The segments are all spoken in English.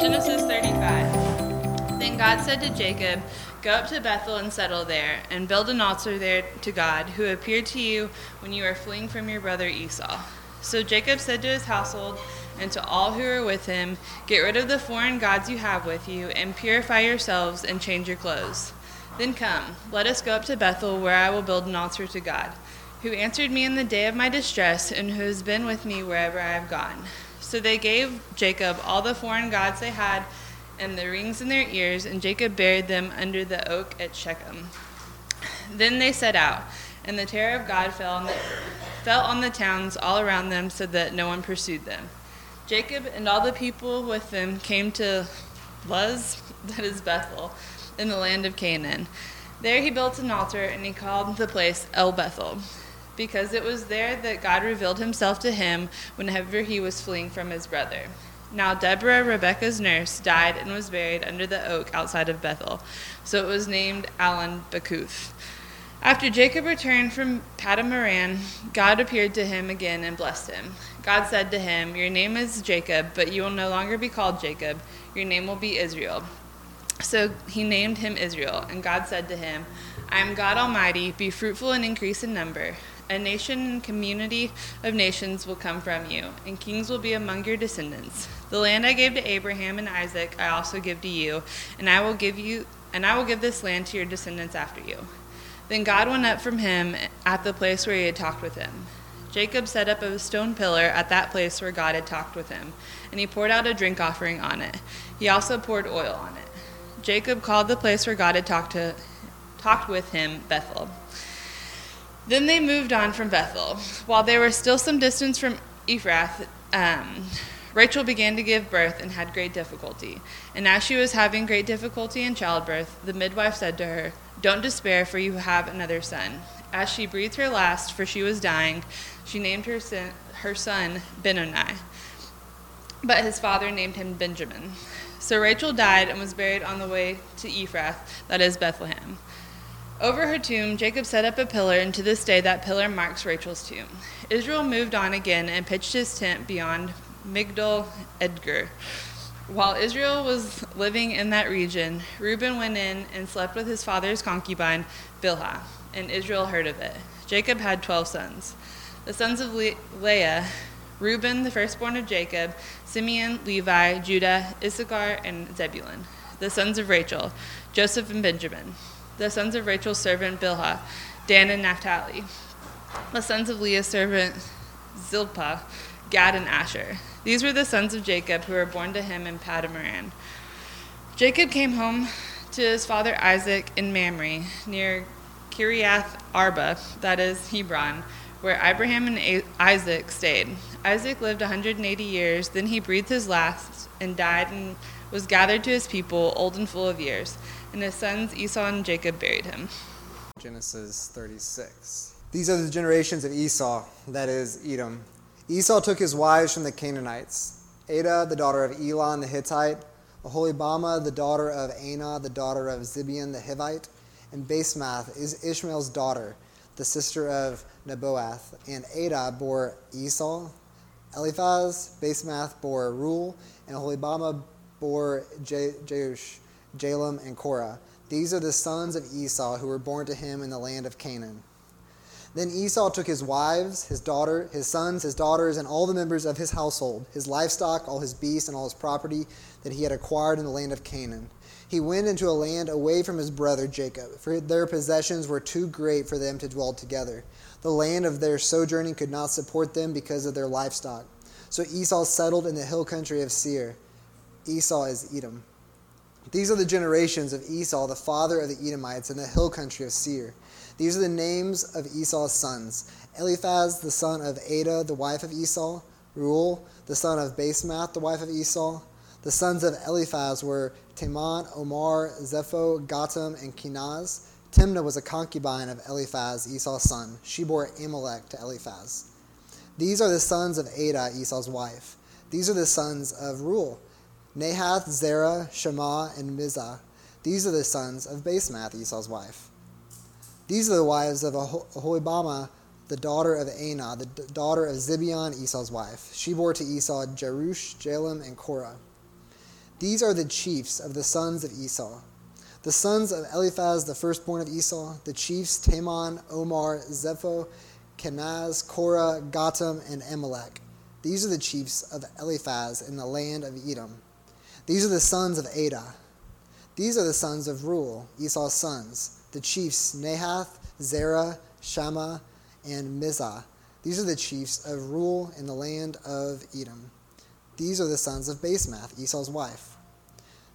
Genesis 35. Then God said to Jacob, Go up to Bethel and settle there, and build an altar there to God, who appeared to you when you were fleeing from your brother Esau. So Jacob said to his household and to all who were with him, Get rid of the foreign gods you have with you, and purify yourselves and change your clothes. Then come, let us go up to Bethel, where I will build an altar to God, who answered me in the day of my distress, and who has been with me wherever I have gone. So they gave Jacob all the foreign gods they had and the rings in their ears, and Jacob buried them under the oak at Shechem. Then they set out, and the terror of God fell on the, fell on the towns all around them, so that no one pursued them. Jacob and all the people with them came to Luz, that is Bethel, in the land of Canaan. There he built an altar, and he called the place El Bethel because it was there that God revealed himself to him whenever he was fleeing from his brother. Now Deborah, Rebekah's nurse, died and was buried under the oak outside of Bethel, so it was named Allon Bachuth. After Jacob returned from Paddan Aram, God appeared to him again and blessed him. God said to him, Your name is Jacob, but you will no longer be called Jacob. Your name will be Israel. So he named him Israel, and God said to him, I am God Almighty, be fruitful and increase in number. A nation and community of nations will come from you, and kings will be among your descendants. The land I gave to Abraham and Isaac I also give to you, and I will give you and I will give this land to your descendants after you. Then God went up from him at the place where he had talked with him. Jacob set up a stone pillar at that place where God had talked with him, and he poured out a drink offering on it. He also poured oil on it. Jacob called the place where God had talked to talked with him Bethel. Then they moved on from Bethel. While they were still some distance from Ephrath, um, Rachel began to give birth and had great difficulty. And as she was having great difficulty in childbirth, the midwife said to her, Don't despair, for you have another son. As she breathed her last, for she was dying, she named her son, her son Benoni. But his father named him Benjamin. So Rachel died and was buried on the way to Ephrath, that is Bethlehem. Over her tomb, Jacob set up a pillar, and to this day that pillar marks Rachel's tomb. Israel moved on again and pitched his tent beyond Migdal Eder. While Israel was living in that region, Reuben went in and slept with his father's concubine, Bilhah, and Israel heard of it. Jacob had twelve sons. The sons of Le- Leah, Reuben, the firstborn of Jacob, Simeon, Levi, Judah, Issachar, and Zebulun. The sons of Rachel, Joseph and Benjamin the sons of Rachel's servant Bilhah, Dan and Naphtali. The sons of Leah's servant Zilpah, Gad and Asher. These were the sons of Jacob who were born to him in Paddan Aram. Jacob came home to his father Isaac in Mamre, near Kiriath Arba, that is Hebron, where Abraham and Isaac stayed. Isaac lived 180 years, then he breathed his last and died and was gathered to his people, old and full of years and his sons Esau and Jacob buried him. Genesis 36. These are the generations of Esau, that is, Edom. Esau took his wives from the Canaanites Adah, the daughter of Elon the Hittite, Aholibamah, the daughter of Anah, the daughter of Zibeon the Hivite, and Basemath is Ishmael's daughter, the sister of Nebaioth. And Adah bore Esau. Eliphaz, Basemath bore Reuel, and Aholibamah bore Jeush. Jalam, and Korah. These are the sons of Esau who were born to him in the land of Canaan. Then Esau took his wives, his daughter, his sons, his daughters, and all the members of his household, his livestock, all his beasts, and all his property that he had acquired in the land of Canaan. He went into a land away from his brother Jacob, for their possessions were too great for them to dwell together. The land of their sojourning could not support them because of their livestock. So Esau settled in the hill country of Seir. Esau is Edom. These are the generations of Esau, the father of the Edomites, in the hill country of Seir. These are the names of Esau's sons Eliphaz, the son of Adah, the wife of Esau, Reuel, the son of Basemath, the wife of Esau. The sons of Eliphaz were Teman, Omar, Zepho, Gatam, and Kenaz. Timnah was a concubine of Eliphaz, Esau's son. She bore Amalek to Eliphaz. These are the sons of Adah, Esau's wife. These are the sons of Reuel. Nahath, Zerah, Shema, and Mizah. These are the sons of Basemath, Esau's wife. These are the wives of Aholibamah, the daughter of Anah, the daughter of Zibeon, Esau's wife. She bore to Esau Jerush, Jalam, and Korah. These are the chiefs of the sons of Esau. The sons of Eliphaz, the firstborn of Esau, the chiefs Teman, Omar, Zepho, Kenaz, Korah, Gatam, and Amalek. These are the chiefs of Eliphaz in the land of Edom. These are the sons of Adah. These are the sons of Reuel, Esau's sons, the chiefs Nahath, Zerah, Shammah, and Mizah. These are the chiefs of Reuel in the land of Edom. These are the sons of Basemath, Esau's wife.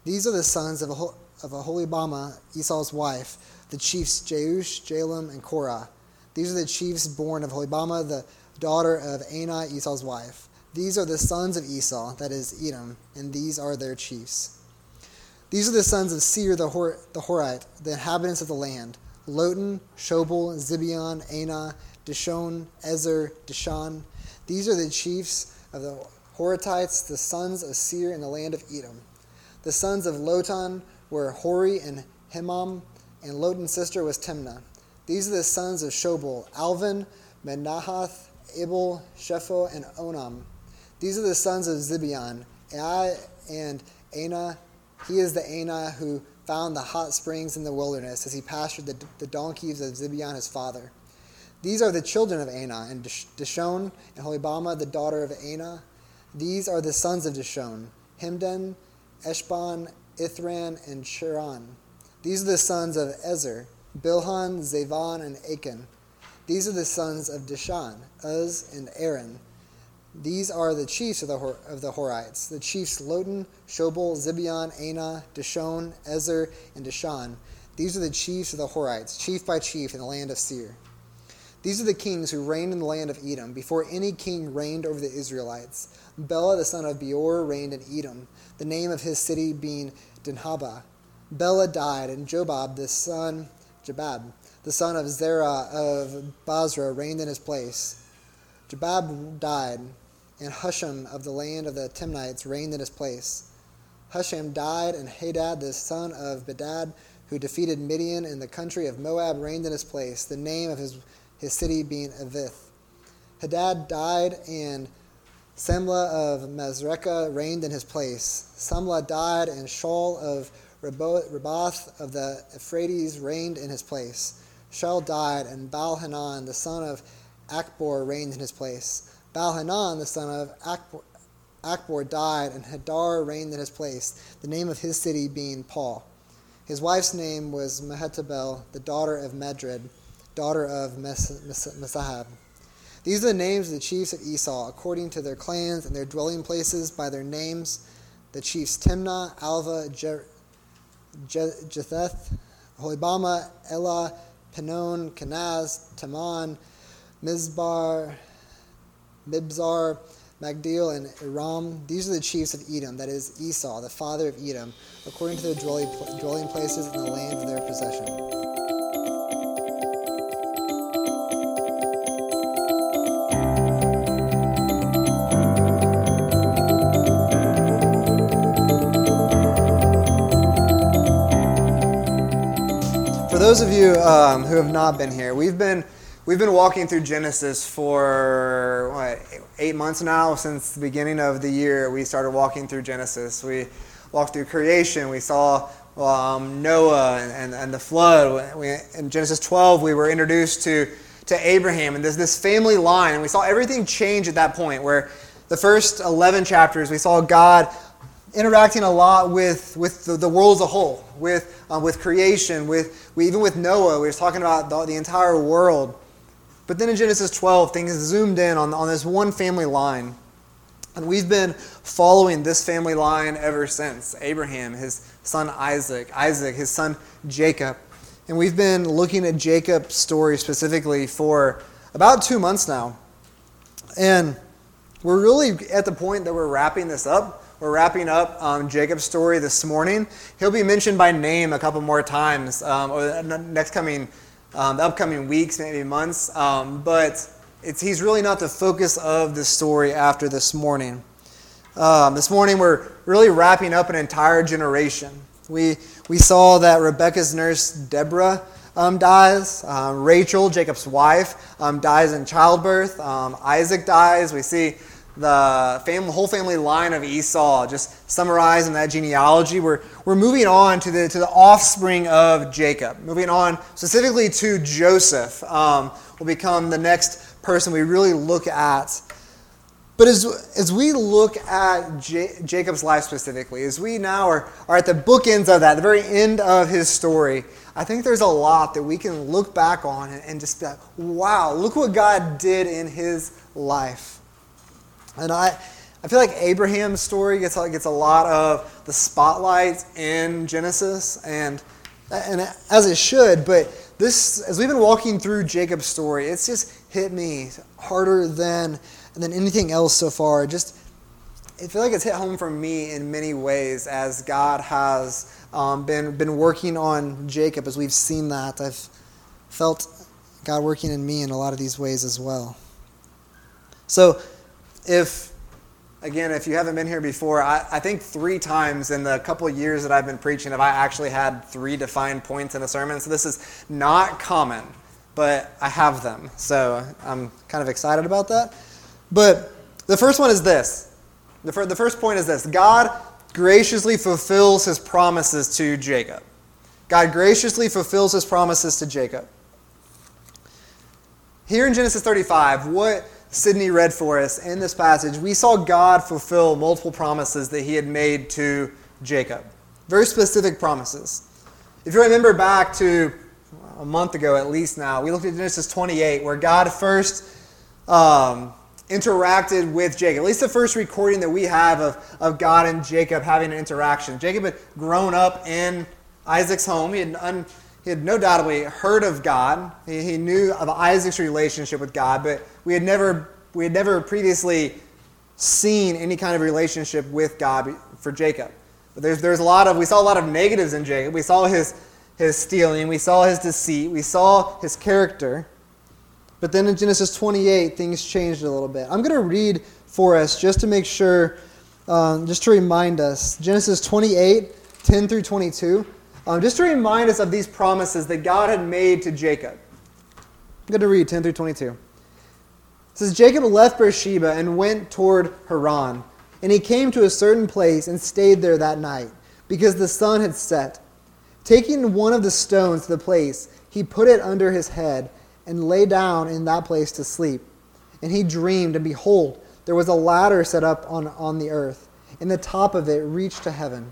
These are the sons of, of Aholibamah, Esau's wife, the chiefs Jeush, Jalam, and Korah. These are the chiefs born of Aholibamah, the daughter of Anah, Esau's wife. These are the sons of Esau, that is Edom, and these are their chiefs. These are the sons of Seir the, Hor- the Horite, the inhabitants of the land Lotan, Shobal, Zibeon, Anah, Dishon, Ezer, Dishan. These are the chiefs of the Horitites, the sons of Seir in the land of Edom. The sons of Lotan were Hori and Himam, and Lotan's sister was Timnah. These are the sons of Shobal, Alvin, Menahath, Abel, Shepho, and Onam. These are the sons of Zibeon, Ai and Anah. He is the Anah who found the hot springs in the wilderness as he pastured the, the donkeys of Zibeon his father. These are the children of Anah, and Dishon and Holibamah, the daughter of Anah. These are the sons of Dishon, Hemdan, Eshban, Ithran, and Cheran. These are the sons of Ezer, Bilhan, Zavan, and Achan. These are the sons of Dishan, Uz, and Aaron. These are the chiefs of the, Hor- of the Horites, the chiefs Lotan, Shobal, Zibeon, Anah, Dishon, Ezer, and Dishan. These are the chiefs of the Horites, chief by chief in the land of Seir. These are the kings who reigned in the land of Edom before any king reigned over the Israelites. Bela the son of Beor reigned in Edom, the name of his city being Dinhabah. Bela died, and Jobab the son, Jabab, the son of Zerah of Bozrah, reigned in his place. Jabab died, and Husham of the land of the Timnites reigned in his place. Husham died, and Hadad the son of Bedad, who defeated Midian in the country of Moab, reigned in his place. The name of his his city being Avith. Hadad died, and Samlah of Masrekah reigned in his place. Samlah died, and Shaul of Raboth of the Euphrates reigned in his place. Shaul died, and Baal-Hanan, the son of Akbor, reigned in his place. Baal-Hanan, the son of Akbor, Achbor died, and Hadar reigned in his place, the name of his city being Paul. His wife's name was Mehetabel, the daughter of Medred daughter of Meshahab. These are the names of the chiefs of Esau, according to their clans and their dwelling places by their names. The chiefs Timnah, Alva, Jetheth, Holibamah, Elah, Penon, Kenaz, Taman, Mizbar, Mibzar, Magdiel, and Iram. These are the chiefs of Edom, that is Esau, the father of Edom, according to their dwelling places in the land of their possession. Those of you um, who have not been here, we've been we've been walking through Genesis for what, eight months now since the beginning of the year. We started walking through Genesis. We walked through creation. We saw um, Noah and, and, and, the flood. We, in Genesis 12, we were introduced to to Abraham and there's this family line, and we saw everything change at that point. Where the first 11 chapters, we saw God interacting a lot with, with the, the world as a whole, with, uh, with creation, with, even with Noah. We were talking about the, the, entire world. But then in Genesis 12, things zoomed in on, on this one family line. And we've been following this family line ever since Abraham, his son Isaac, Isaac, his son Jacob. And we've been looking at Jacob's story specifically for about two months now. And we're really at the point that we're wrapping this up. We're wrapping up um, Jacob's story this morning. He'll be mentioned by name a couple more times um, over the next coming, um, the upcoming weeks, maybe months. Um, but he's really not the focus of the story after this morning. Um, this morning, we're really wrapping up an entire generation. We, we saw that Rebecca's nurse, Deborah, um, dies. Um, Rachel, Jacob's wife, um, dies in childbirth. Um, Isaac dies. We see the family, whole family line of Esau just summarized in that genealogy. We're, we're moving on to the, to the offspring of Jacob, moving on specifically to Joseph, um, will become the next person we really look at. But as, as we look at J- Jacob's life specifically, as we now are, are at the bookends of that, the very end of his story, I think there's a lot that we can look back on and, and just be like, wow, look what God did in his life. And I, I feel like Abraham's story gets, gets a lot of the spotlight in Genesis, and, and as it should, but this, as we've been walking through Jacob's story, it's just hit me harder than, than anything else so far. Just, I feel like it's hit home for me in many ways as God has um, been, been working on Jacob, as we've seen that. I've felt God working in me in a lot of these ways as well. So, if again, if you haven't been here before, I, I, think three times in the couple years that I've been preaching have I actually had three defined points in a sermon. So this is not common, but I have them. So I'm kind of excited about that. But the first one is this. The, fir- the first point is this God graciously fulfills his promises to Jacob. God graciously fulfills his promises to Jacob. Here in Genesis 35, what Sydney read for us in this passage, we saw God fulfill multiple promises that he had made to Jacob. Very specific promises. If you remember back to a month ago at least now, we looked at Genesis 28, where God first um, interacted with Jacob. At least the first recording that we have of, of God and Jacob having an interaction. Jacob had grown up in Isaac's home. He had, un, he had no doubtly heard of God. He, he knew of Isaac's relationship with God, but we had never we had never previously seen any kind of relationship with God for Jacob. But there's there's a lot of we saw a lot of negatives in Jacob. We saw his his stealing, we saw his deceit, we saw his character. But then in Genesis 28, things changed a little bit. I'm going to read for us just to make sure, um, just to remind us. Genesis 28, 10 through 22. Um, just to remind us of these promises that God had made to Jacob. I'm going to read 10 through 22. It says Jacob left Beersheba and went toward Haran. And he came to a certain place and stayed there that night, because the sun had set. Taking one of the stones to the place, he put it under his head and lay down in that place to sleep. And he dreamed, and behold, there was a ladder set up on, on the earth, and the top of it reached to heaven.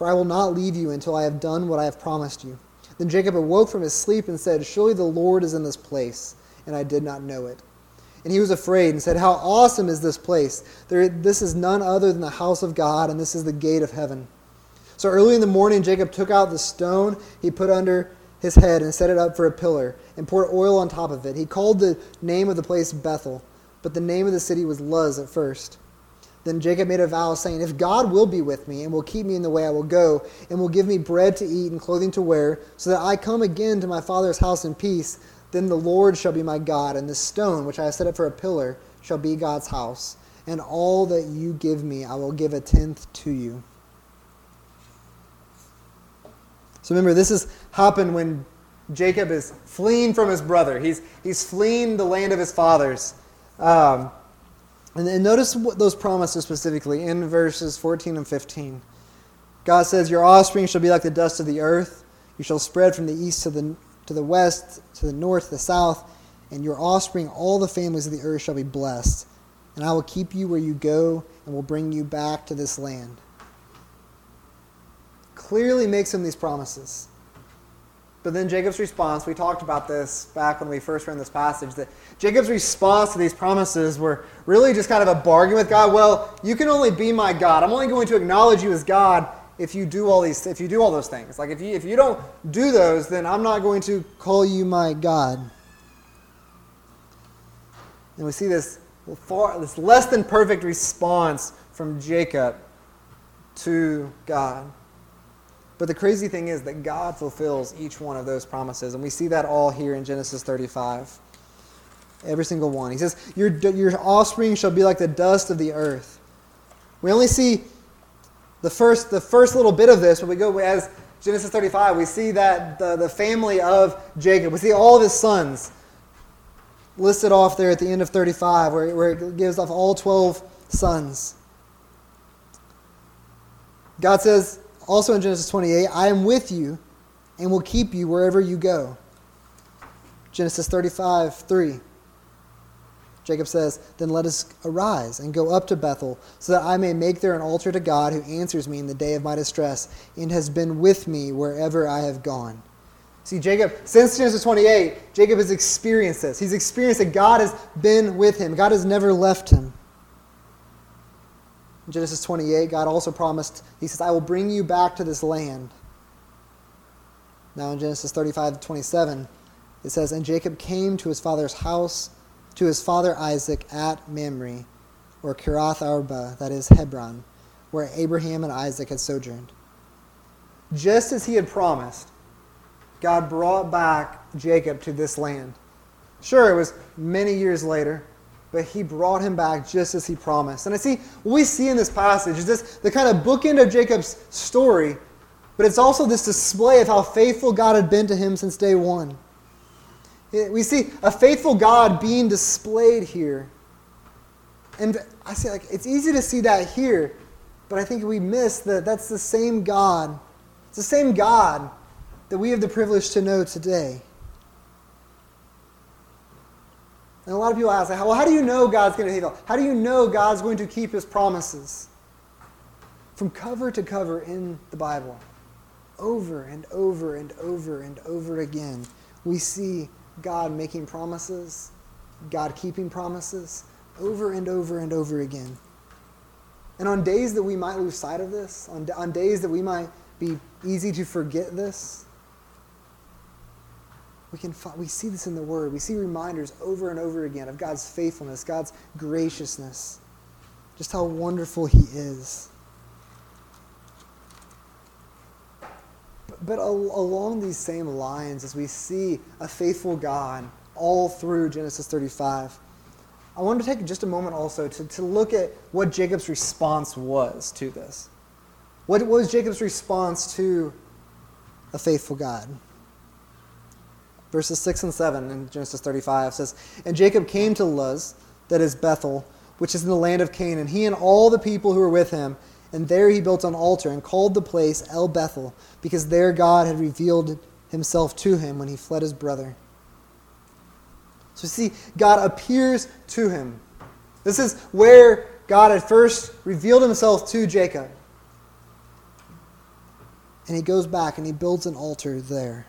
for I will not leave you until I have done what I have promised you. Then Jacob awoke from his sleep and said, Surely the Lord is in this place, and I did not know it. And he was afraid and said, How awesome is this place! There, this is none other than the house of God, and this is the gate of heaven. So early in the morning, Jacob took out the stone he put under his head and set it up for a pillar, and poured oil on top of it. He called the name of the place Bethel, but the name of the city was Luz at first. Then Jacob made a vow, saying, If God will be with me, and will keep me in the way I will go, and will give me bread to eat and clothing to wear, so that I come again to my father's house in peace, then the Lord shall be my God, and the stone which I have set up for a pillar shall be God's house. And all that you give me, I will give a tenth to you. So remember, this has happened when Jacob is fleeing from his brother. He's, he's fleeing the land of his fathers. Um, and, and notice those promises specifically in verses 14 and 15. God says, Your offspring shall be like the dust of the earth. You shall spread from the east to the to the west, to the north, to the south, and your offspring, all the families of the earth shall be blessed. And I will keep you where you go and will bring you back to this land. Clearly makes him these promises. But then Jacob's response, we talked about this back when we first read this passage, that Jacob's response to these promises were really just kind of a bargain with God. Well, you can only be my God. I'm only going to acknowledge you as God if you do all these if you do all those things. Like if you if you don't do those, then I'm not going to call you my God. And we see this far this less than perfect response from Jacob to God. But the crazy thing is that God fulfills each one of those promises. And we see that all here in Genesis 35. Every single one. He says, Your, your offspring shall be like the dust of the earth. We only see the first, the first little bit of this when we go as Genesis 35. We see that the, the family of Jacob, we see all of his sons listed off there at the end of 35, where, where it gives off all 12 sons. God says, also in Genesis 28, I am with you and will keep you wherever you go. Genesis 35, 3. Jacob says, Then let us arise and go up to Bethel, so that I may make there an altar to God who answers me in the day of my distress and has been with me wherever I have gone. See, Jacob, since Genesis 28, Jacob has experienced this. He's experienced that God has been with him, God has never left him. Genesis 28, God also promised, He says, I will bring you back to this land. Now in Genesis 35 27, it says, And Jacob came to his father's house, to his father Isaac at Mamre, or Kiriath Arba, that is Hebron, where Abraham and Isaac had sojourned. Just as he had promised, God brought back Jacob to this land. Sure, it was many years later, but he brought him back just as he promised. And I see what we see in this passage is this the kind of bookend of Jacob's story, but it's also this display of how faithful God had been to him since day one. We see a faithful God being displayed here. And I say like it's easy to see that here, but I think we miss that that's the same God. It's the same God that we have the privilege to know today. And a lot of people ask, well, how do you know God's going to heal? How do you know God's going to keep his promises? From cover to cover in the Bible, over and over and over and over again, we see God making promises, God keeping promises, over and over and over again. And on days that we might lose sight of this, on, on days that we might be easy to forget this, we, can find, we see this in the Word. We see reminders over and over again of God's faithfulness, God's graciousness, just how wonderful He is. But, along these same lines, as we see a faithful God all through Genesis 35, I want to take just a moment also to, to look at what Jacob's response was to this. What was Jacob's response to a faithful God? Verses 6 and 7 in Genesis 35 says, And Jacob came to Luz, that is Bethel, which is in the land of Canaan, and he and all the people who were with him. And there he built an altar and called the place El Bethel, because there God had revealed himself to him when he fled his brother. So see, God appears to him. This is where God had first revealed himself to Jacob. And he goes back and he builds an altar there.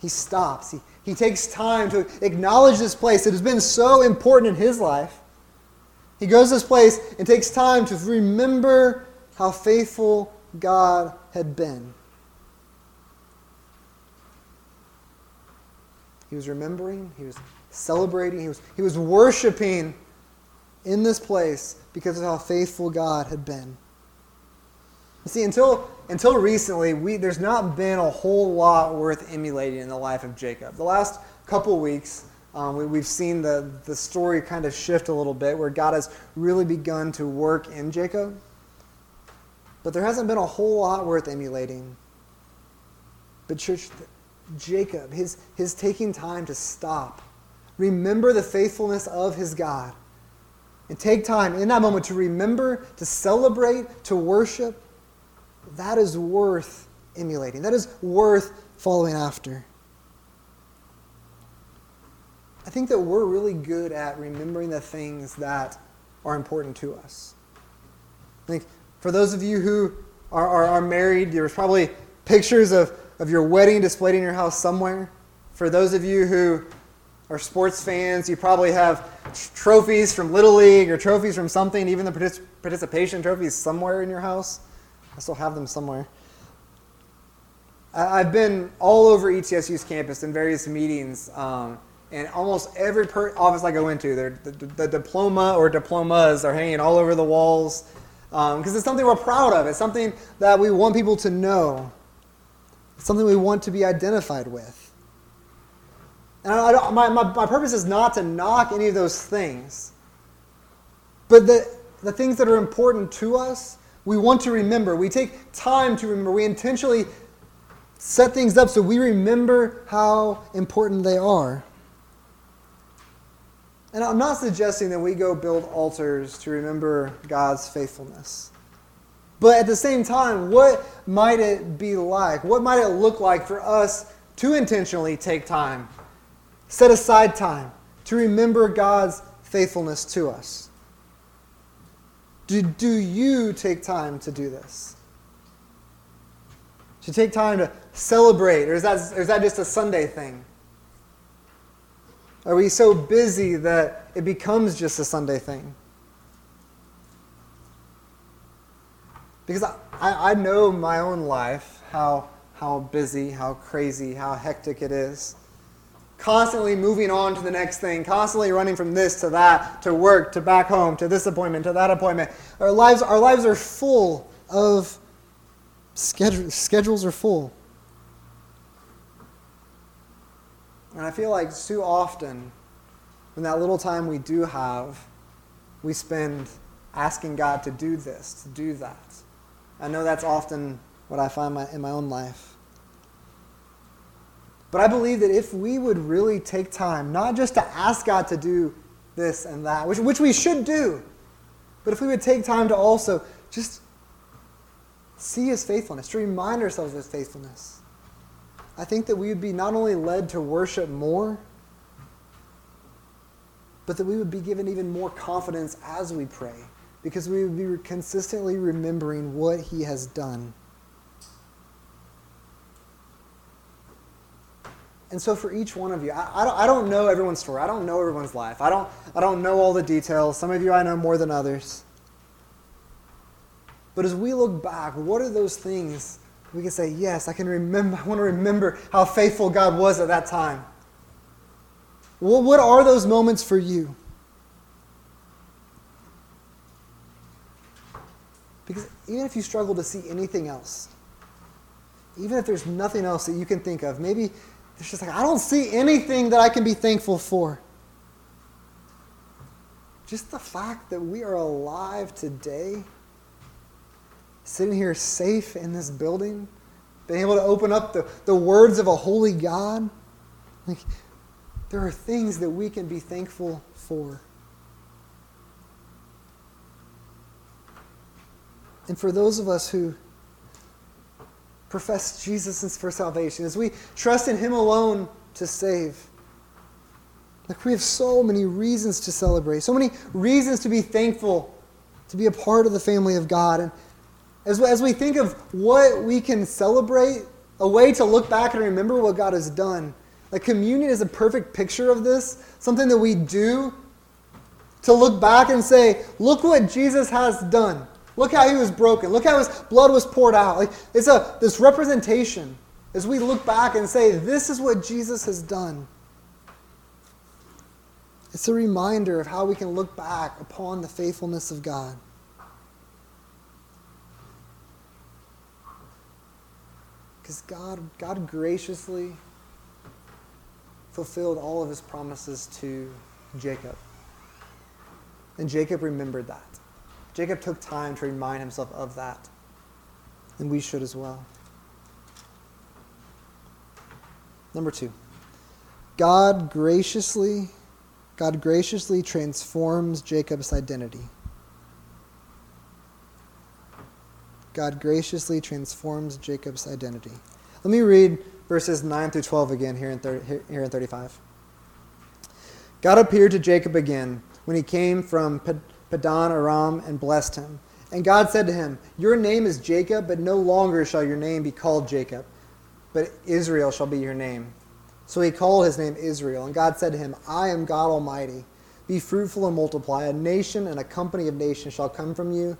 He stops. He, he takes time to acknowledge this place that has been so important in his life. He goes to this place and takes time to remember how faithful God had been. He was remembering, he was celebrating, he was, he was worshiping in this place because of how faithful God had been. You see, until, until recently, we, there's not been a whole lot worth emulating in the life of Jacob. The last couple weeks, um, we, we've seen the, the story kind of shift a little bit where God has really begun to work in Jacob. But there hasn't been a whole lot worth emulating. But, church, Jacob, his, his taking time to stop, remember the faithfulness of his God, and take time in that moment to remember, to celebrate, to worship that is worth emulating. That is worth following after. I think that we're really good at remembering the things that are important to us. I think for those of you who are, are, are married, there's probably pictures of, of your wedding displayed in your house somewhere. For those of you who are sports fans, you probably have trophies from Little League or trophies from something, even the participation trophies somewhere in your house. I still have them somewhere. I've been all over ETSU's campus in various meetings, um, and almost every per- office I go into, the, the, diploma or diplomas are hanging all over the walls because um, it's something we're proud of. It's something that we want people to know. It's something we want to be identified with. And I, I, my, my, my purpose is not to knock any of those things, but the, the things that are important to us, we want to remember. We take time to remember. We intentionally set things up so we remember how important they are. And I'm not suggesting that we go build altars to remember God's faithfulness. But at the same time, what might it be like? What might it look like for us to intentionally take time, set aside time to remember God's faithfulness to us? Do, do you take time to do this? To take time to celebrate, or is that, or is that just a Sunday thing? Are we so busy that it becomes just a Sunday thing? Because I, I know my own life, how, how busy, how crazy, how hectic it is. Constantly moving on to the next thing, constantly running from this to that, to work, to back home, to this appointment, to that appointment. Our lives, our lives are full of schedule, schedules are full. And I feel like too often, in that little time we do have, we spend asking God to do this, to do that. I know that's often what I find my, in my own life. But I believe that if we would really take time, not just to ask God to do this and that, which, which we should do, but if we would take time to also just see His faithfulness, to remind ourselves of His faithfulness I think that we would be not only led to worship more, but that we would be given even more confidence as we pray because we would be consistently remembering what He has done. And so, for each one of you, I, I, don't, I don't know everyone's story. I don't know everyone's life. I don't, I don't know all the details. Some of you I know more than others. But as we look back, what are those things we can say, Yes, I can remember, I want to remember how faithful God was at that time. Well, what are those moments for you? Because even if you struggle to see anything else, even if there's nothing else that you can think of, maybe it's just like, I don't see anything that I can be thankful for. Just the fact that we are alive today sitting here safe in this building, being able to open up the, the words of a holy God. Like, there are things that we can be thankful for. And for those of us who profess Jesus for salvation, as we trust in Him alone to save, like we have so many reasons to celebrate, so many reasons to be thankful, to be a part of the family of God. And as, as we think of what we can celebrate, a way to look back and remember what God has done. Like communion is a perfect picture of this, something that we do to look back and say, look what Jesus has done. Look how he was broken. Look how his blood was poured out. Like it's a this representation as we look back and say, this is what Jesus has done. It's a reminder of how we can look back upon the faithfulness of God. Because God, God graciously fulfilled all of his promises to Jacob. And Jacob remembered that. Jacob took time to remind himself of that. And we should as well. Number two, God graciously, God graciously transforms Jacob's identity. God graciously transforms Jacob's identity. Let me read verses 9 through 12 again here in, 30, here in 35. God appeared to Jacob again when he came from Padan Aram and blessed him. And God said to him, Your name is Jacob, but no longer shall your name be called Jacob, but Israel shall be your name. So he called his name Israel. And God said to him, I am God Almighty. Be fruitful and multiply. A nation and a company of nations shall come from you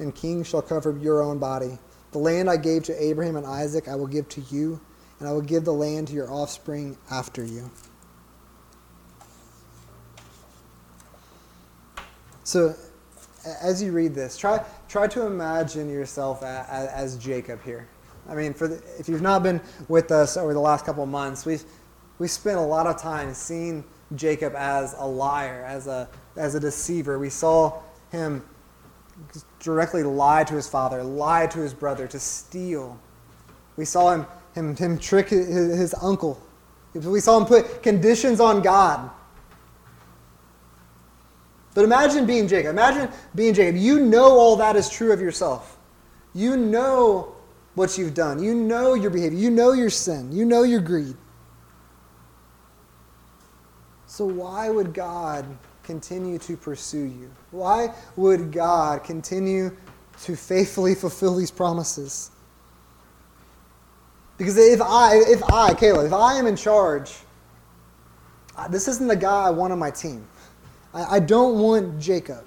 and kings shall cover your own body. The land I gave to Abraham and Isaac, I will give to you, and I will give the land to your offspring after you. So, as you read this, try, try to imagine yourself as, as Jacob here. I mean, for the, if you've not been with us over the last couple of months, we've, we spent a lot of time seeing Jacob as a liar, as a, as a deceiver. We saw him directly lie to his father, lie to his brother, to steal. We saw him, him, him trick his, his uncle. We saw him put conditions on God. But imagine being Jacob. Imagine being Jacob. You know all that is true of yourself. You know what you've done. You know your behavior. You know your sin. You know your greed. So, why would God continue to pursue you? Why would God continue to faithfully fulfill these promises? Because if I, if I, Caleb, if I am in charge, uh, this isn't the guy I want on my team. I, I don't want Jacob.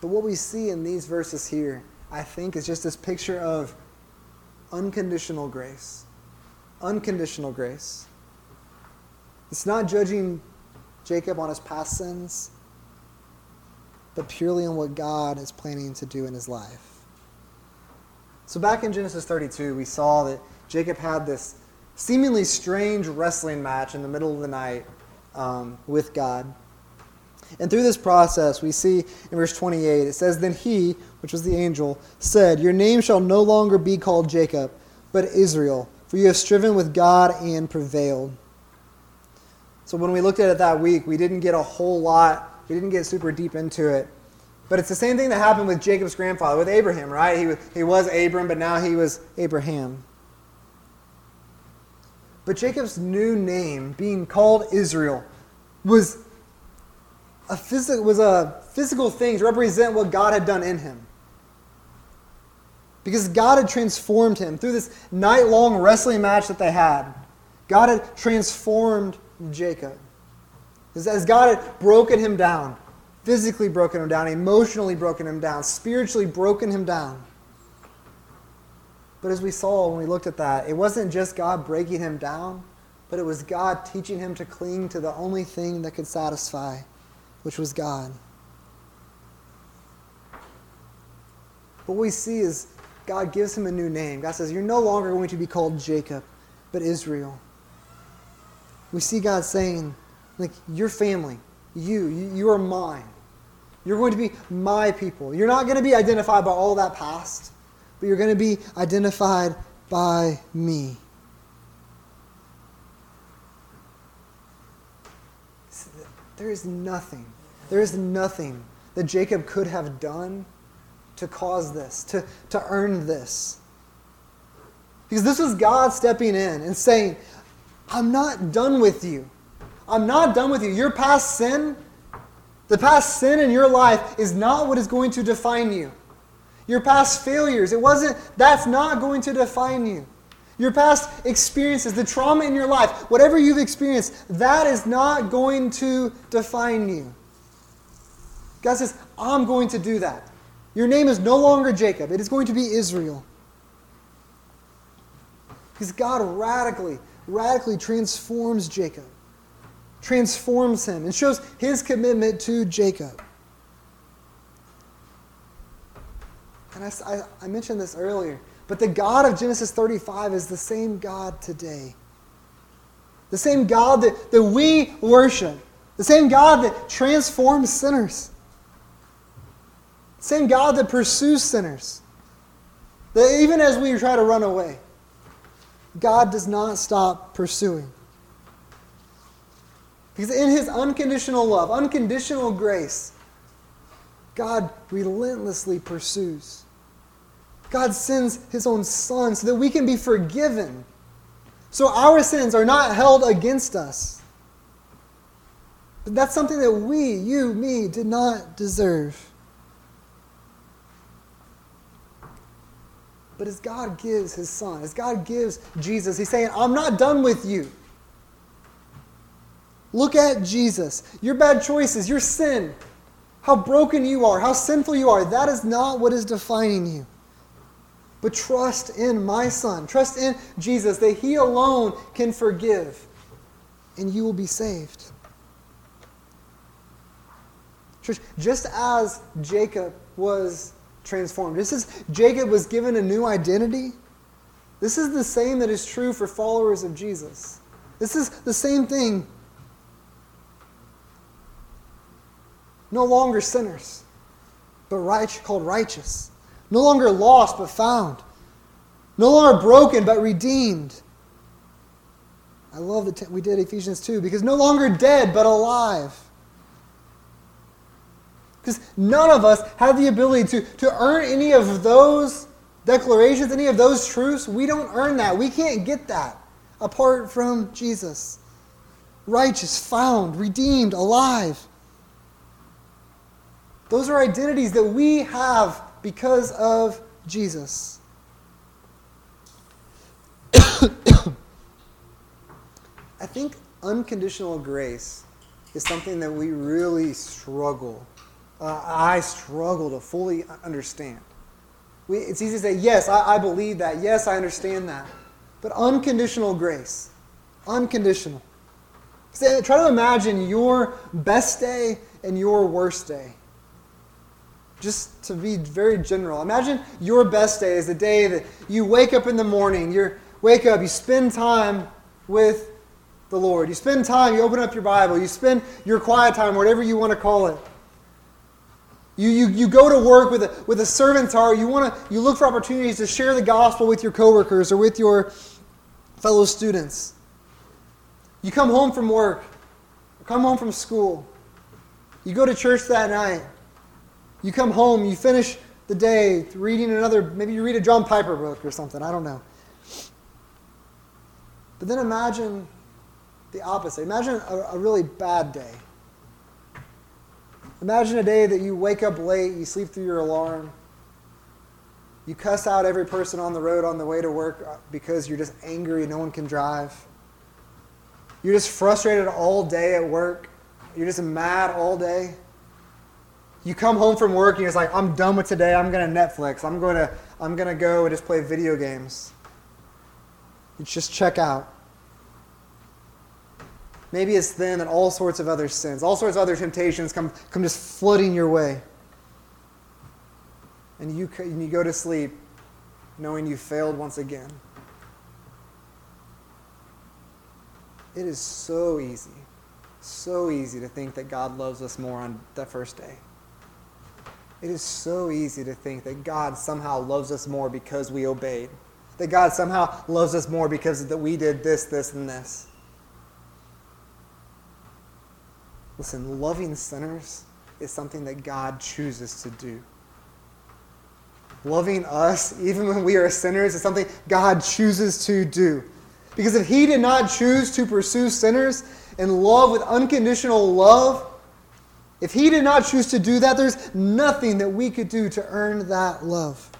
But what we see in these verses here, I think, is just this picture of unconditional grace. Unconditional grace. It's not judging Jacob on his past sins, but purely on what God is planning to do in his life. So, back in Genesis 32, we saw that Jacob had this seemingly strange wrestling match in the middle of the night um, with God. And through this process, we see in verse 28, it says, Then he, which was the angel, said, Your name shall no longer be called Jacob, but Israel, for you have striven with God and prevailed. So when we looked at it that week, we didn't get a whole lot, we didn't get super deep into it. But it's the same thing that happened with Jacob's grandfather, with Abraham, right? He, he was Abram, but now he was Abraham. But Jacob's new name, being called Israel, was a, phys- was a physical thing to represent what God had done in him. Because God had transformed him through this night long wrestling match that they had. God had transformed Jacob. As God had broken him down, physically broken him down, emotionally broken him down, spiritually broken him down. But as we saw when we looked at that, it wasn't just God breaking him down, but it was God teaching him to cling to the only thing that could satisfy, which was God. But what we see is God gives him a new name. God says, You're no longer going to be called Jacob, but Israel. We see God saying, like, your family, you, you, you are mine. You're going to be my people. You're not going to be identified by all that past but you're going to be identified by me. There is nothing, there is nothing that Jacob could have done to cause this, to, to earn this. Because this was God stepping in and saying, I'm not done with you. I'm not done with you. Your past sin, the past sin in your life, is not what is going to define you your past failures. It wasn't, that's not going to define you. Your past experiences, the trauma in your life, whatever you've experienced, that is not going to define you. God says, I'm going to do that. Your name is no longer Jacob, it is going to be Israel. Because God radically, radically transforms Jacob, transforms him, and shows his commitment to Jacob. And I, I, I mentioned this earlier, but the God of Genesis 35 is the same God today. The same God that, that we worship. The same God that transforms sinners. The same God that pursues sinners. That even as we try to run away, God does not stop pursuing. Because in his unconditional love, unconditional grace, God relentlessly pursues. God sends his own son so that we can be forgiven. So our sins are not held against us. But that's something that we, you, me, did not deserve. But as God gives his son, as God gives Jesus, he's saying, I'm not done with you. Look at Jesus. Your bad choices, your sin, how broken you are, how sinful you are. That is not what is defining you. But trust in my Son. Trust in Jesus that He alone can forgive, and you will be saved. Church, just as Jacob was transformed, just as Jacob was given a new identity, this is the same that is true for followers of Jesus. This is the same thing. No longer sinners, but right, called righteous. No longer lost, but found. No longer broken, but redeemed. I love that we did Ephesians 2 because no longer dead, but alive. Because none of us have the ability to, to earn any of those declarations, any of those truths. We don't earn that. We can't get that apart from Jesus. Righteous, found, redeemed, alive. Those are identities that we have because of Jesus. I think unconditional grace is something that we really struggle uh, I struggle to fully understand. We, it's easy to say, yes, I, I believe that. Yes, I understand that. But unconditional grace, unconditional. Say, try to imagine your best day and your worst day. Just to be very general. Imagine your best day is the day that you wake up in the morning, you wake up, you spend time with the Lord. You spend time, you open up your Bible, you spend your quiet time, whatever you want to call it. You, you, you go to work with a, with a servant's heart. You, wanna, you look for opportunities to share the gospel with your coworkers or with your fellow students. You come home from work, come home from school. You go to church that night. You come home, you finish the day reading another, maybe you read a John Piper book or something, I don't know. But then imagine the opposite. Imagine a, a really bad day. Imagine a day that you wake up late, you sleep through your alarm, you cuss out every person on the road on the way to work uh, because you're just angry no one can drive. You're just frustrated all day at work. You're just mad all day. You come home from work and you're like, I'm done with today. I'm going to Netflix. I'm going to, I'm going to go and just play video games. You just check out. Maybe it's then that all sorts of other sins, all sorts of other temptations come, come just flooding your way. And you, and you go to sleep knowing you failed once again. It is so easy, so easy to think that God loves us more on that first day. It is so easy to think that God somehow loves us more because we obeyed. That God somehow loves us more because that we did this, this, and this. Listen, loving sinners is something that God chooses to do. Loving us, even when we are sinners, is something God chooses to do. Because if He did not choose to pursue sinners and love with unconditional love, if He did not choose to do that, there's nothing that we could do to earn that love.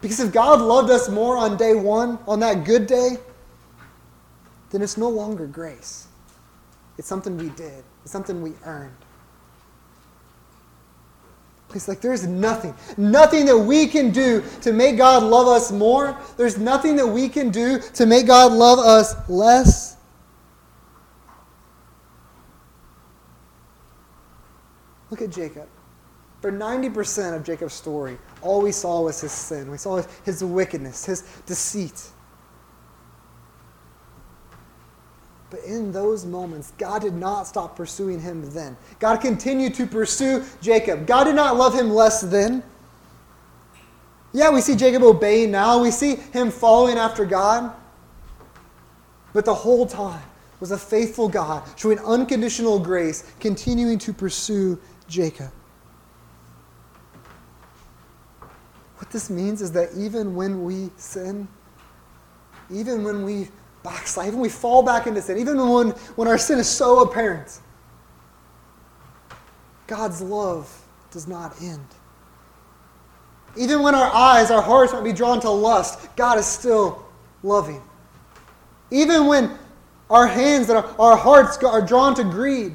Because if God loved us more on day one, on that good day, then it's no longer grace. It's something we did, it's something we earned. It's like there's nothing, nothing that we can do to make God love us more. There's nothing that we can do to make God love us less. Look at Jacob. For 90% of Jacob's story, all we saw was his sin. We saw his wickedness, his deceit. But in those moments, God did not stop pursuing him then. God continued to pursue Jacob. God did not love him less then. Yeah, we see Jacob obeying now. We see him following after God. But the whole time was a faithful God showing unconditional grace, continuing to pursue Jacob. What this means is that even when we sin, even when we backslide, even we fall back into sin, even when, when our sin is so apparent, God's love does not end. Even when our eyes, our hearts might be drawn to lust, God is still loving. Even when our hands and our, our hearts are drawn to greed,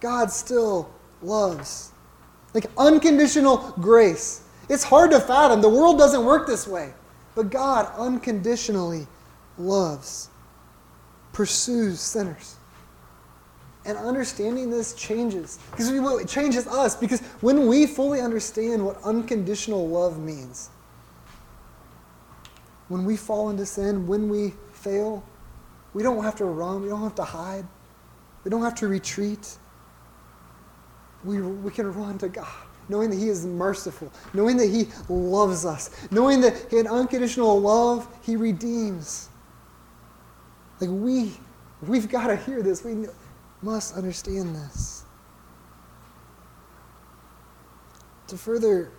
God still loves. Like unconditional grace. It's hard to fathom. The world doesn't work this way. But God unconditionally loves, pursues sinners. And understanding this changes. Because it changes us. Because when we fully understand what unconditional love means, when we fall into sin, when we fail, we don't have to run, we don't have to hide, we don't have to retreat. We, we can run to God, knowing that He is merciful, knowing that He loves us, knowing that in unconditional love, He redeems. Like we, we've got to hear this. We must understand this. To further,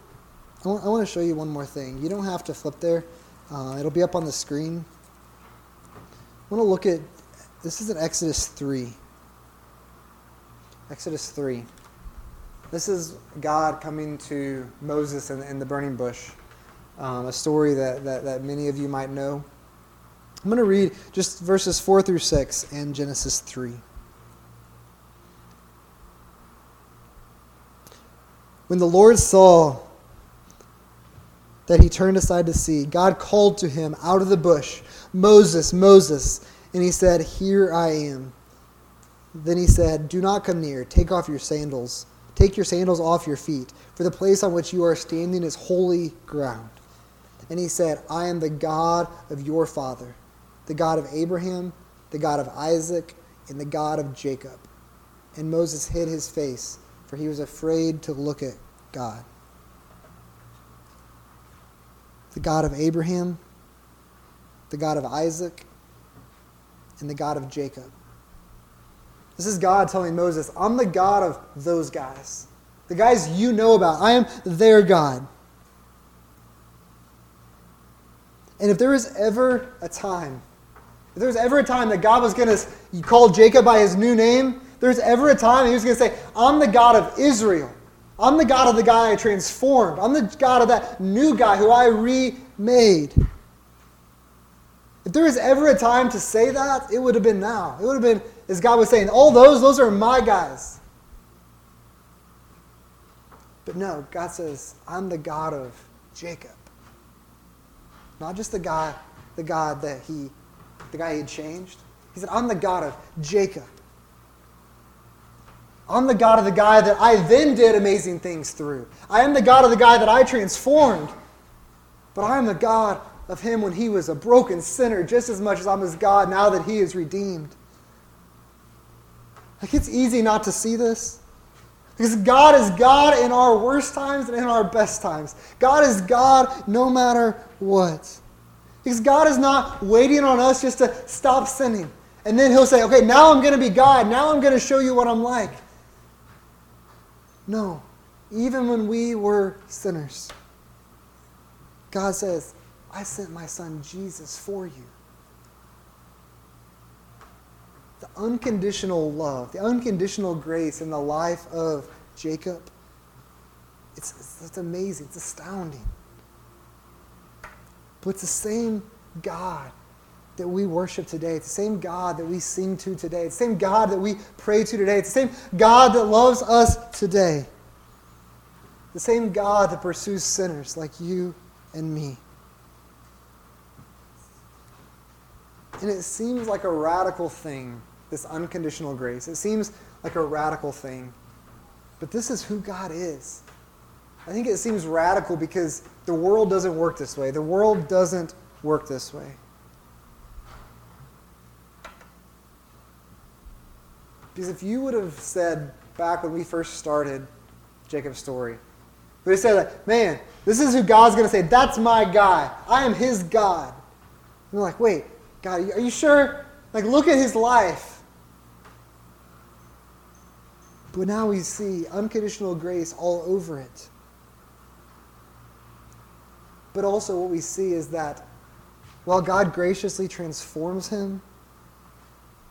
I want, I want to show you one more thing. You don't have to flip there. Uh, it'll be up on the screen. I want to look at this is in Exodus 3. Exodus 3. This is God coming to Moses in, in the burning bush, um, a story that, that, that many of you might know. I'm going to read just verses 4 through 6 in Genesis 3. When the Lord saw that he turned aside to see, God called to him out of the bush, Moses, Moses. And he said, Here I am. Then he said, Do not come near. Take off your sandals. Take your sandals off your feet, for the place on which you are standing is holy ground. And he said, I am the God of your father, the God of Abraham, the God of Isaac, and the God of Jacob. And Moses hid his face, for he was afraid to look at God. The God of Abraham, the God of Isaac, and the God of Jacob. This is God telling Moses, I'm the God of those guys. The guys you know about. I am their God. And if there was ever a time, if there was ever a time that God was going to call Jacob by his new name, there's ever a time he was going to say, I'm the God of Israel. I'm the God of the guy I transformed. I'm the God of that new guy who I remade. If there was ever a time to say that, it would have been now. It would have been as God was saying, all those, those are my guys. But no, God says, I'm the God of Jacob. Not just the God, the God that he, the guy he had changed. He said, I'm the God of Jacob. I'm the God of the guy that I then did amazing things through. I am the God of the guy that I transformed. But I am the God of him when he was a broken sinner just as much as I'm his God now that he is redeemed. Like it's easy not to see this. Because God is God in our worst times and in our best times. God is God no matter what. Because God is not waiting on us just to stop sinning. And then He'll say, okay, now I'm going to be God. Now I'm going to show you what I'm like. No. Even when we were sinners, God says, I sent my son Jesus for you. The unconditional love, the unconditional grace in the life of Jacob, it's, it's, it's amazing, it's astounding. But it's the same God that we worship today. It's the same God that we sing to today. It's the same God that we pray to today. It's the same God that loves us today. The same God that pursues sinners like you and me. And it seems like a radical thing, this unconditional grace. It seems like a radical thing. But this is who God is. I think it seems radical because the world doesn't work this way. The world doesn't work this way. Because if you would have said back when we first started Jacob's story, we would have said, man, this is who God's going to say, that's my guy. I am his God. And we're like, wait, God, are you sure? Like, look at his life. But now we see unconditional grace all over it. But also, what we see is that while God graciously transforms him,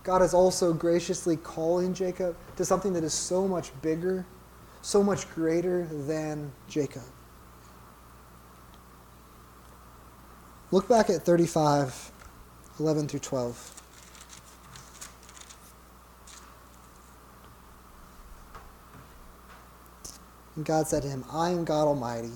God is also graciously calling Jacob to something that is so much bigger, so much greater than Jacob. Look back at 35 11 through 12. And God said to him, I am God Almighty.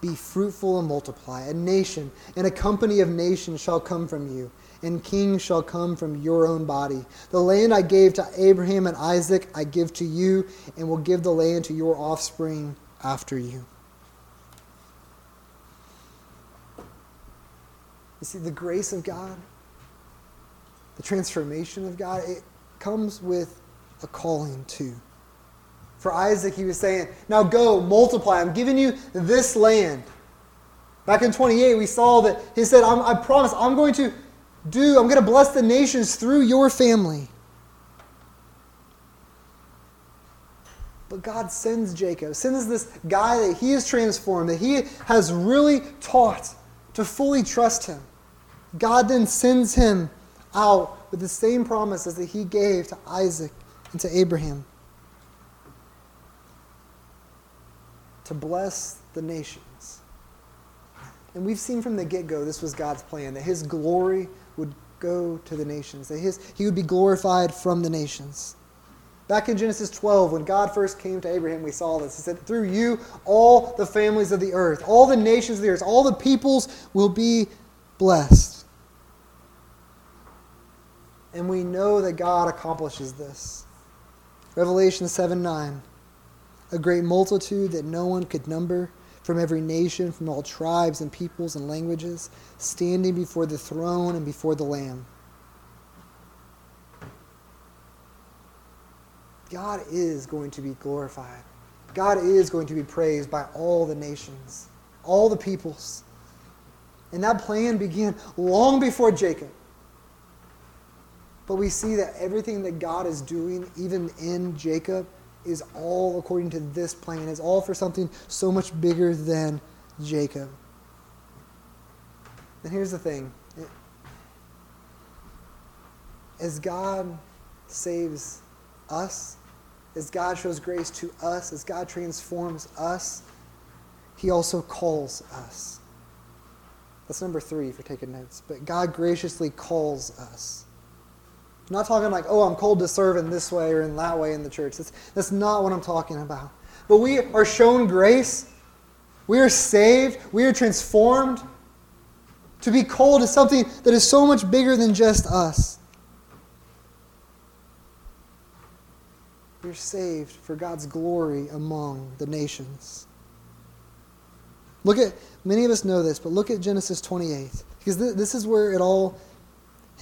Be fruitful and multiply. A nation and a company of nations shall come from you, and kings shall come from your own body. The land I gave to Abraham and Isaac I give to you, and will give the land to your offspring after you. You see, the grace of God, the transformation of God, it comes with a calling too. For Isaac, he was saying, Now go, multiply. I'm giving you this land. Back in 28, we saw that he said, I promise, I'm going to do, I'm going to bless the nations through your family. But God sends Jacob, sends this guy that he has transformed, that he has really taught to fully trust him. God then sends him out with the same promises that he gave to Isaac and to Abraham. To bless the nations. And we've seen from the get go this was God's plan, that his glory would go to the nations, that his, he would be glorified from the nations. Back in Genesis 12, when God first came to Abraham, we saw this. He said, Through you, all the families of the earth, all the nations of the earth, all the peoples will be blessed. And we know that God accomplishes this. Revelation 7 9 a great multitude that no one could number, from every nation, from all tribes and peoples and languages, standing before the throne and before the Lamb. God is going to be glorified. God is going to be praised by all the nations, all the peoples. And that plan began long before Jacob. But we see that everything that God is doing, even in Jacob, is all according to this plan, is all for something so much bigger than Jacob. And here's the thing as God saves us, as God shows grace to us, as God transforms us, He also calls us. That's number three you're taking notes. But God graciously calls us. I'm not talking like, oh, I'm called to serve in this way or in that way in the church. That's, that's not what I'm talking about. But we are shown grace. We are saved. We are transformed to be called to something that is so much bigger than just us. We're saved for God's glory among the nations. Look at, many of us know this, but look at Genesis 28, because this is where it all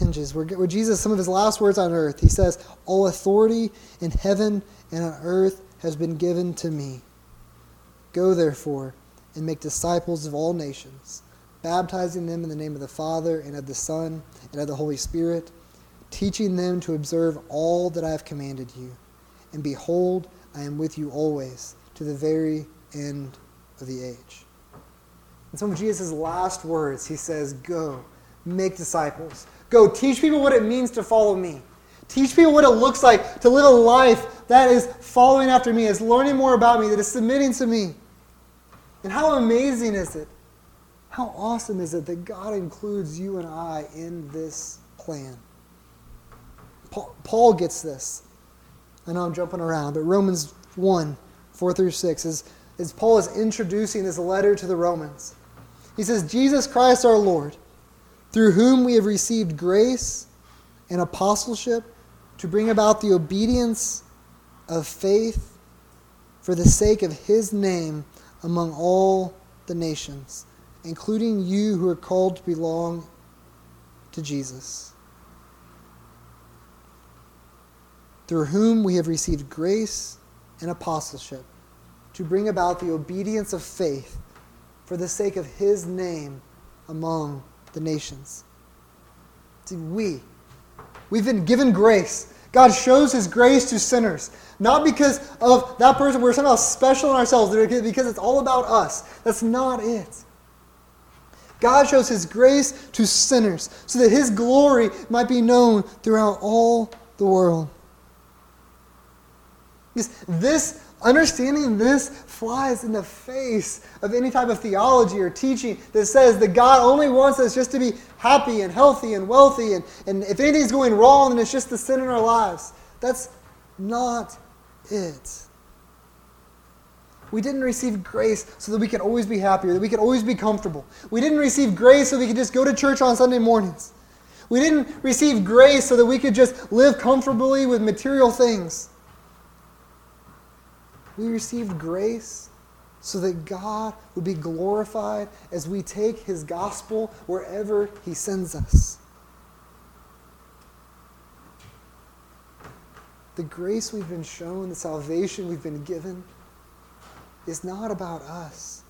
hinges. Where, where Jesus, some of his last words on earth, he says, All authority in heaven and on earth has been given to me. Go therefore and make disciples of all nations, baptizing them in the name of the Father and of the Son and of the Holy Spirit, teaching them to observe all that I have commanded you. And behold, I am with you always to the very end of the age. And some of Jesus' last words, he says, Go, make disciples. Go teach people what it means to follow me. Teach people what it looks like to live a life that is following after me, is learning more about me, that is submitting to me. And how amazing is it? How awesome is it that God includes you and I in this plan? Paul gets this. I know I'm jumping around, but Romans 1 4 through 6 is, is Paul is introducing this letter to the Romans. He says, Jesus Christ our Lord through whom we have received grace and apostleship to bring about the obedience of faith for the sake of his name among all the nations, including you who are called to belong to Jesus. Through whom we have received grace and apostleship to bring about the obedience of faith for the sake of his name among the nations. See, we, we've been given grace. God shows his grace to sinners, not because of that person, we're somehow special in ourselves, because it's all about us. That's not it. God shows his grace to sinners so that his glory might be known throughout all the world. This Understanding this flies in the face of any type of theology or teaching that says that God only wants us just to be happy and healthy and wealthy, and, and if anything's going wrong, then it's just the sin in our lives. That's not it. We didn't receive grace so that we could always be happier, that we could always be comfortable. We didn't receive grace so we could just go to church on Sunday mornings. We didn't receive grace so that we could just live comfortably with material things. We received grace so that God would be glorified as we take his gospel wherever he sends us. The grace we've been shown, the salvation we've been given, is not about us.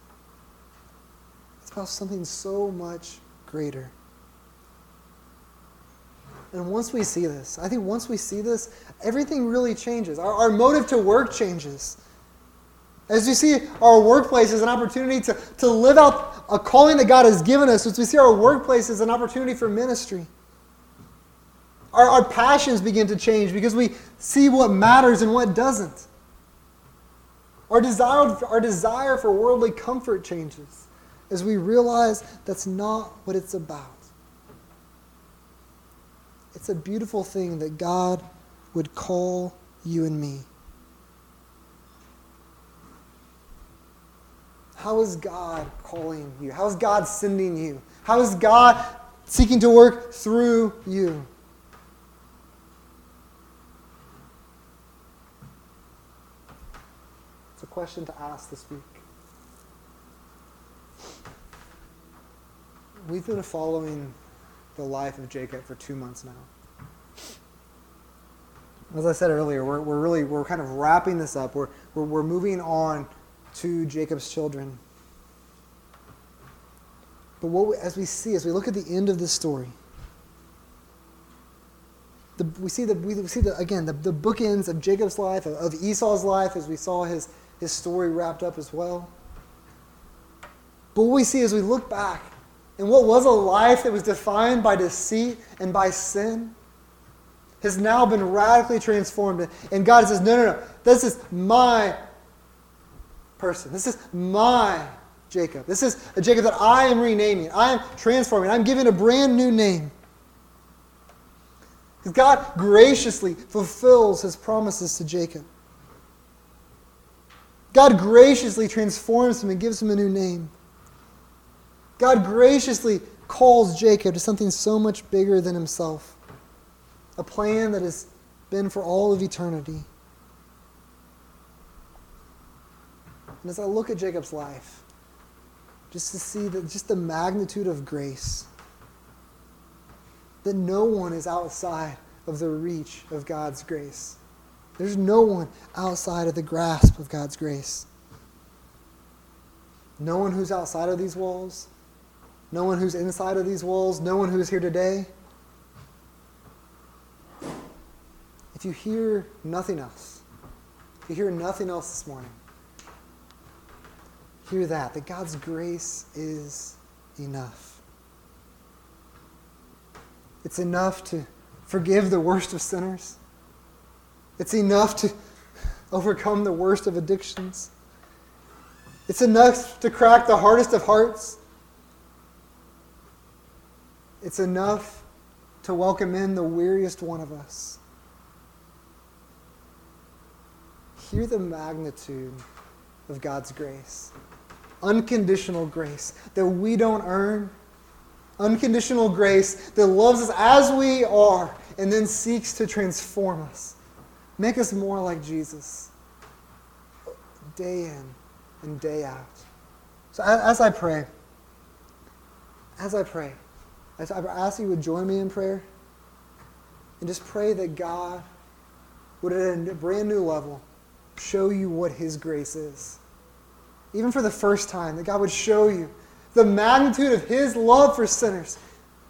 It's about something so much greater. And once we see this, I think once we see this, everything really changes. Our, our motive to work changes. As we see our workplace as an opportunity to, to live out a calling that God has given us, as we see our workplace as an opportunity for ministry, our, our passions begin to change because we see what matters and what doesn't. Our desire, our desire for worldly comfort changes as we realize that's not what it's about. It's a beautiful thing that God would call you and me. How is God calling you? How is God sending you? How is God seeking to work through you? It's a question to ask this week. We've been following the life of Jacob for two months now. As I said earlier, we're, we're really we're kind of wrapping this up. We're, we're, we're moving on to Jacob's children. But what we, as we see, as we look at the end of this story, the, we see the we see the again the, the bookends of Jacob's life, of, of Esau's life, as we saw his his story wrapped up as well. But what we see as we look back and what was a life that was defined by deceit and by sin has now been radically transformed. And God says, no, no, no, this is my person. This is my Jacob. This is a Jacob that I am renaming. I am transforming. I'm giving a brand new name. Because God graciously fulfills his promises to Jacob. God graciously transforms him and gives him a new name. God graciously calls Jacob to something so much bigger than himself a plan that has been for all of eternity. And as I look at Jacob's life, just to see the, just the magnitude of grace, that no one is outside of the reach of God's grace. There's no one outside of the grasp of God's grace. No one who's outside of these walls, no one who's inside of these walls, no one who's here today. If you hear nothing else, if you hear nothing else this morning, hear that, that God's grace is enough. It's enough to forgive the worst of sinners. It's enough to overcome the worst of addictions. It's enough to crack the hardest of hearts. It's enough to welcome in the weariest one of us. Hear the magnitude of God's grace. Unconditional grace that we don't earn. Unconditional grace that loves us as we are and then seeks to transform us. Make us more like Jesus day in and day out. So as I pray, as I pray, I ask you would join me in prayer and just pray that God would at a brand new level show you what his grace is. Even for the first time, that God would show you the magnitude of his love for sinners,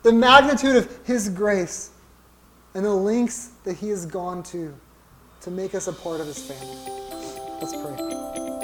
the magnitude of his grace, and the lengths that he has gone to to make us a part of his family. Let's pray.